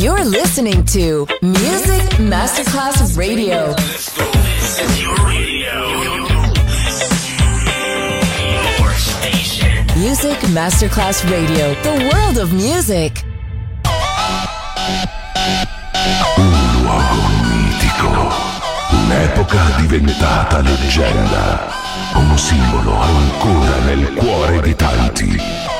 You're listening to Music Masterclass Radio. Music Masterclass Radio. The world of music. Un luogo mitico. Un'epoca diventata leggenda. Un simbolo ancora nel cuore di tanti.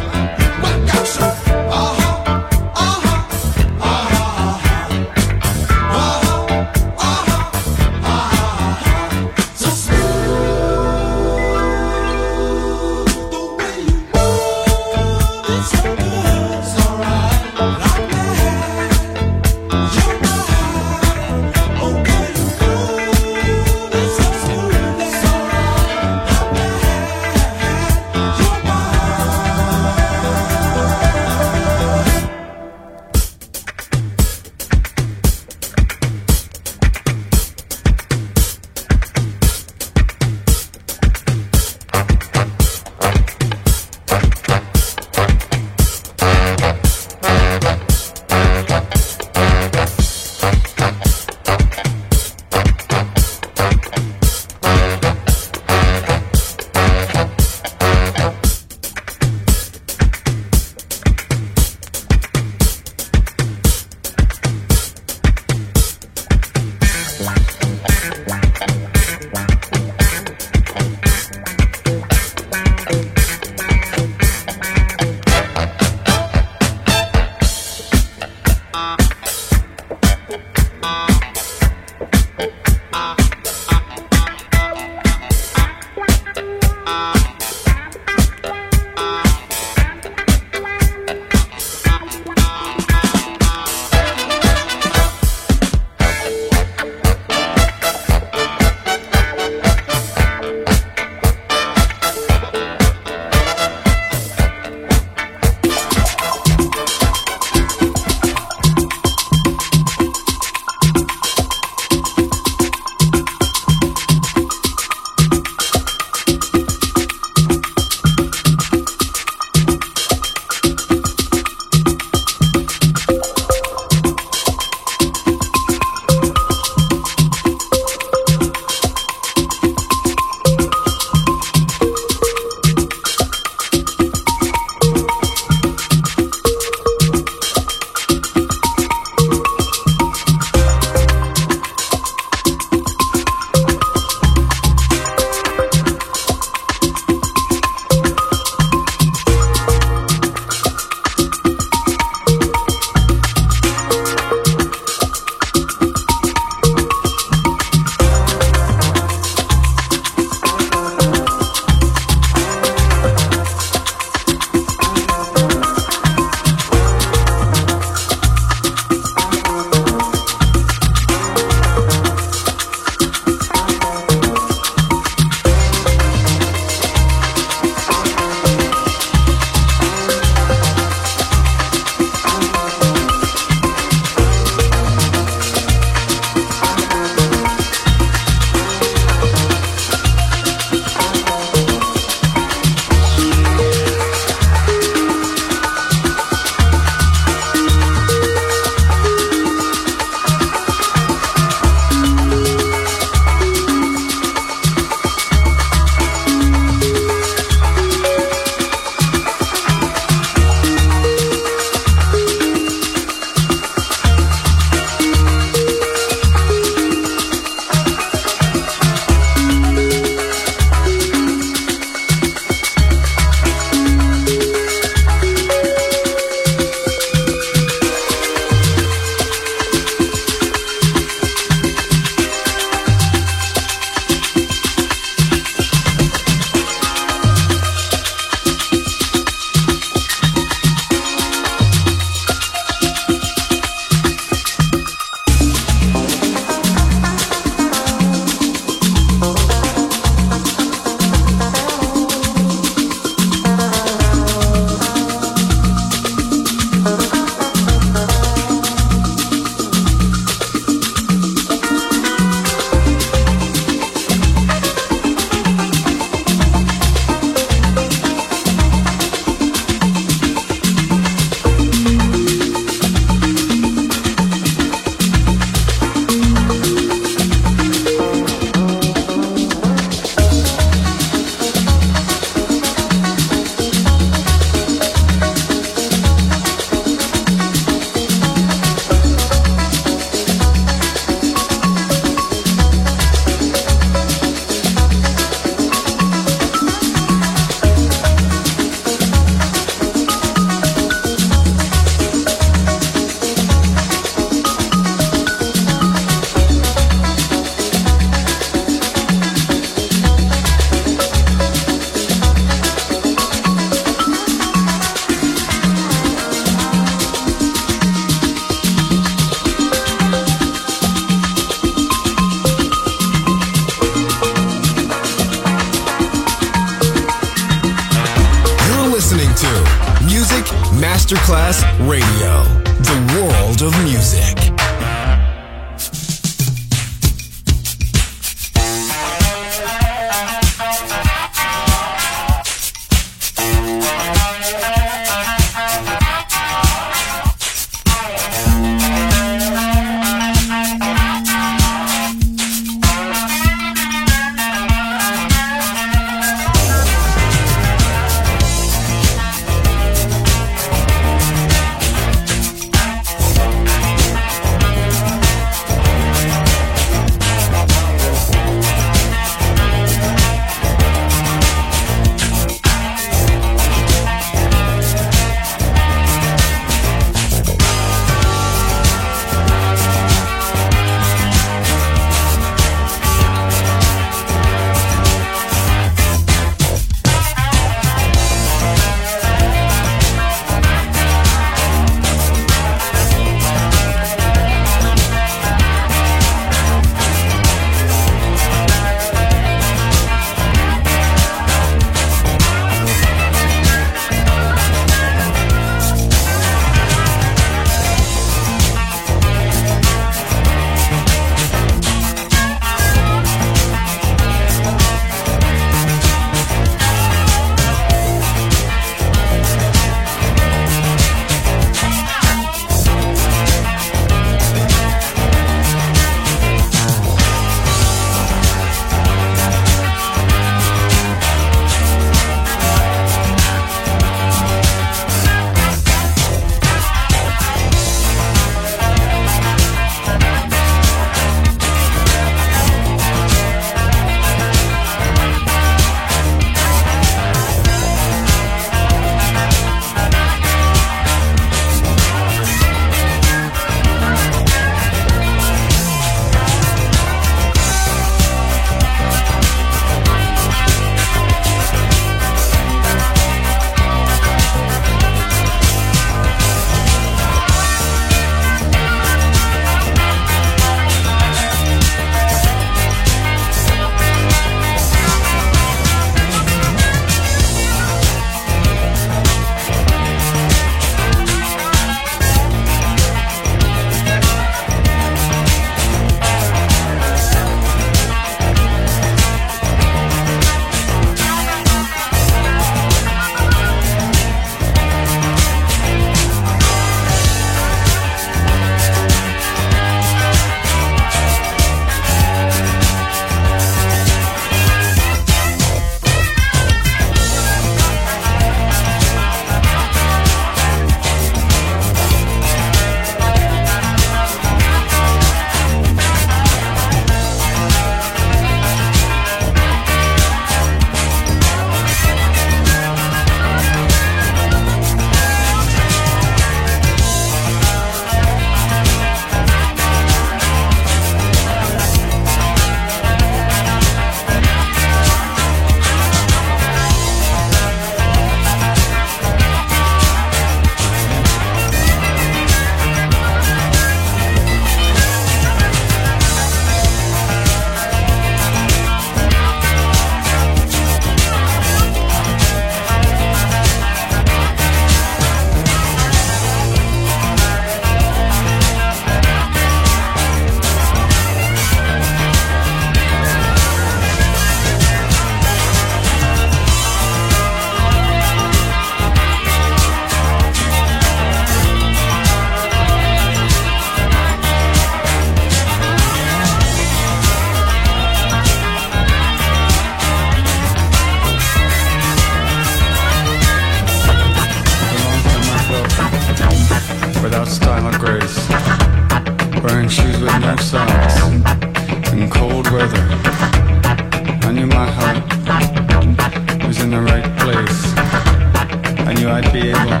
I'd be able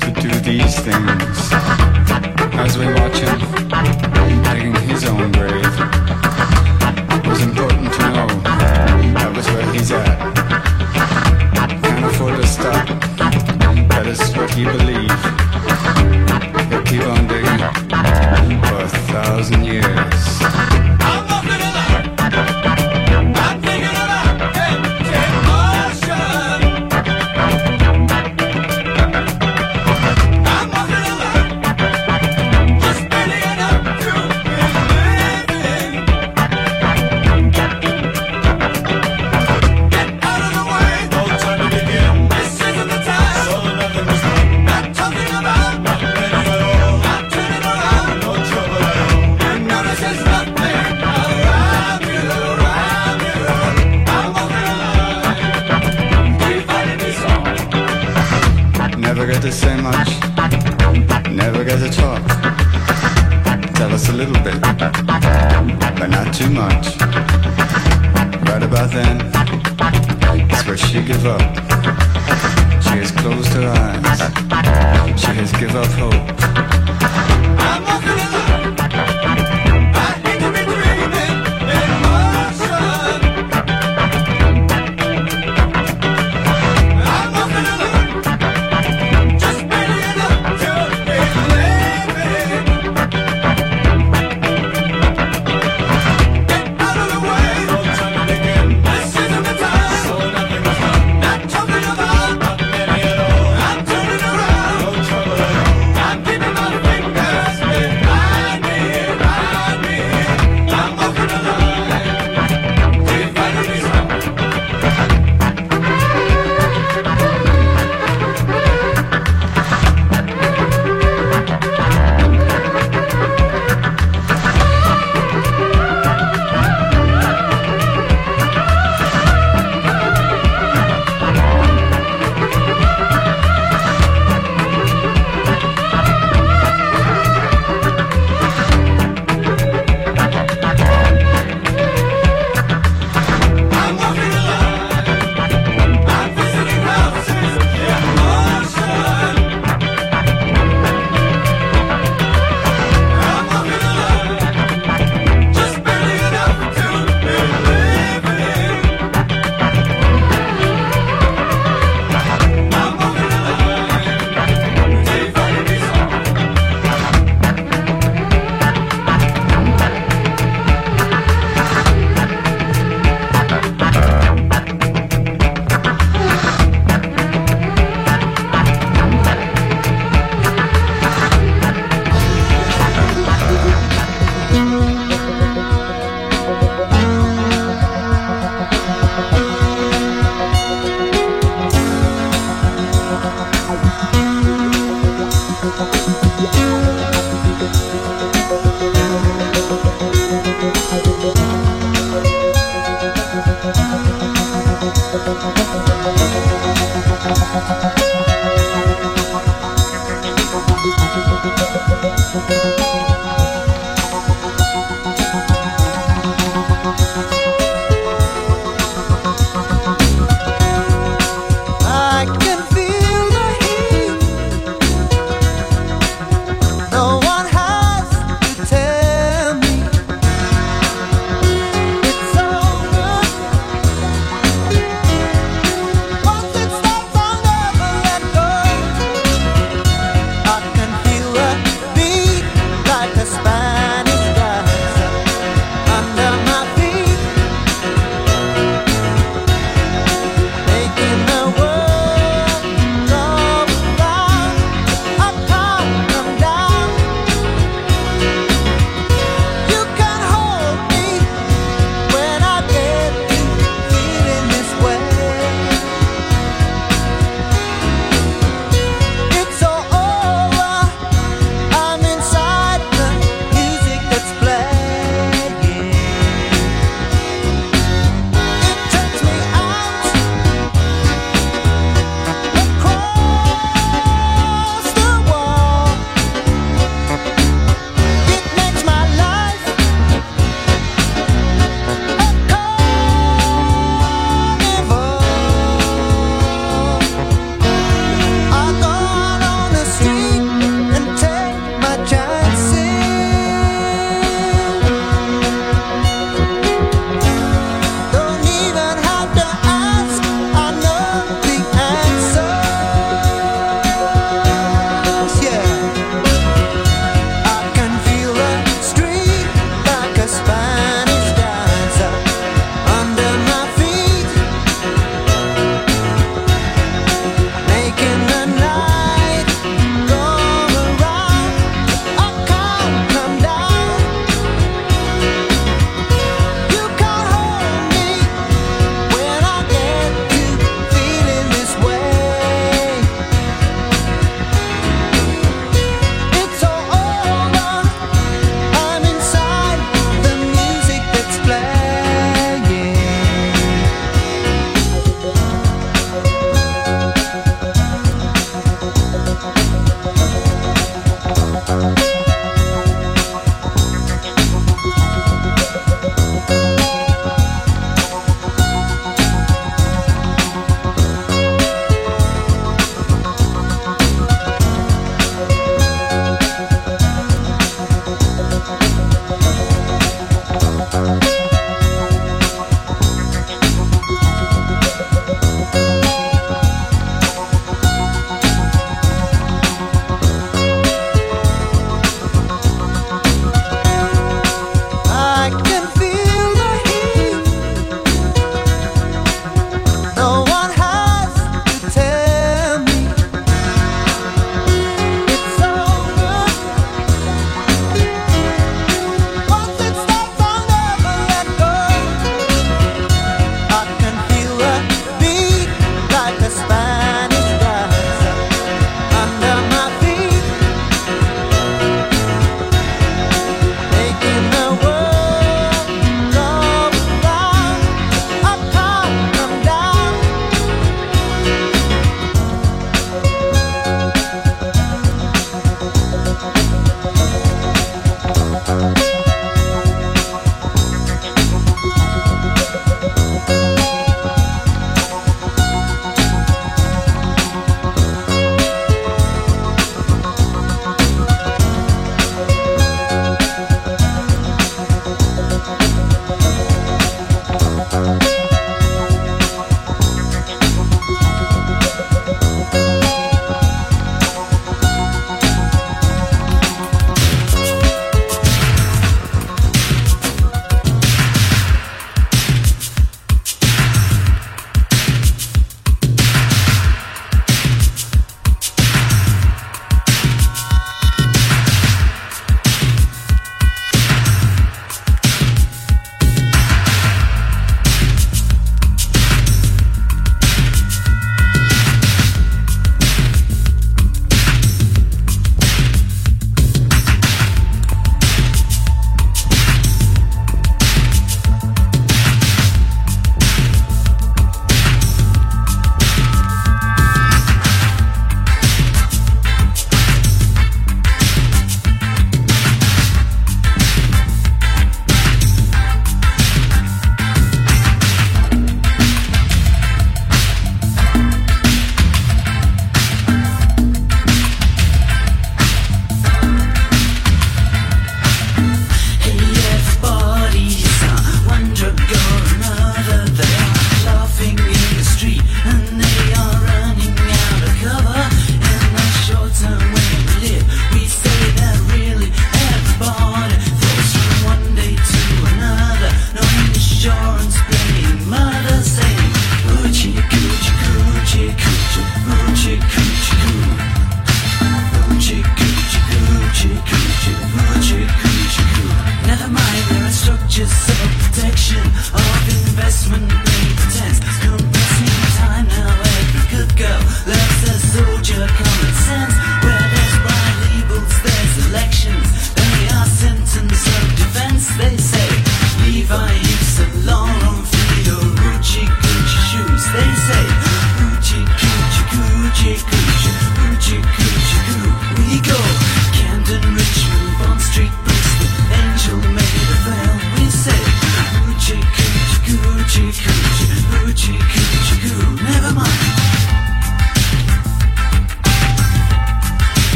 to do these things as we watch him digging his own grave. It was important to know that was where he's at. Can't afford to stop. That is what he believed. He'll keep on digging for a thousand years.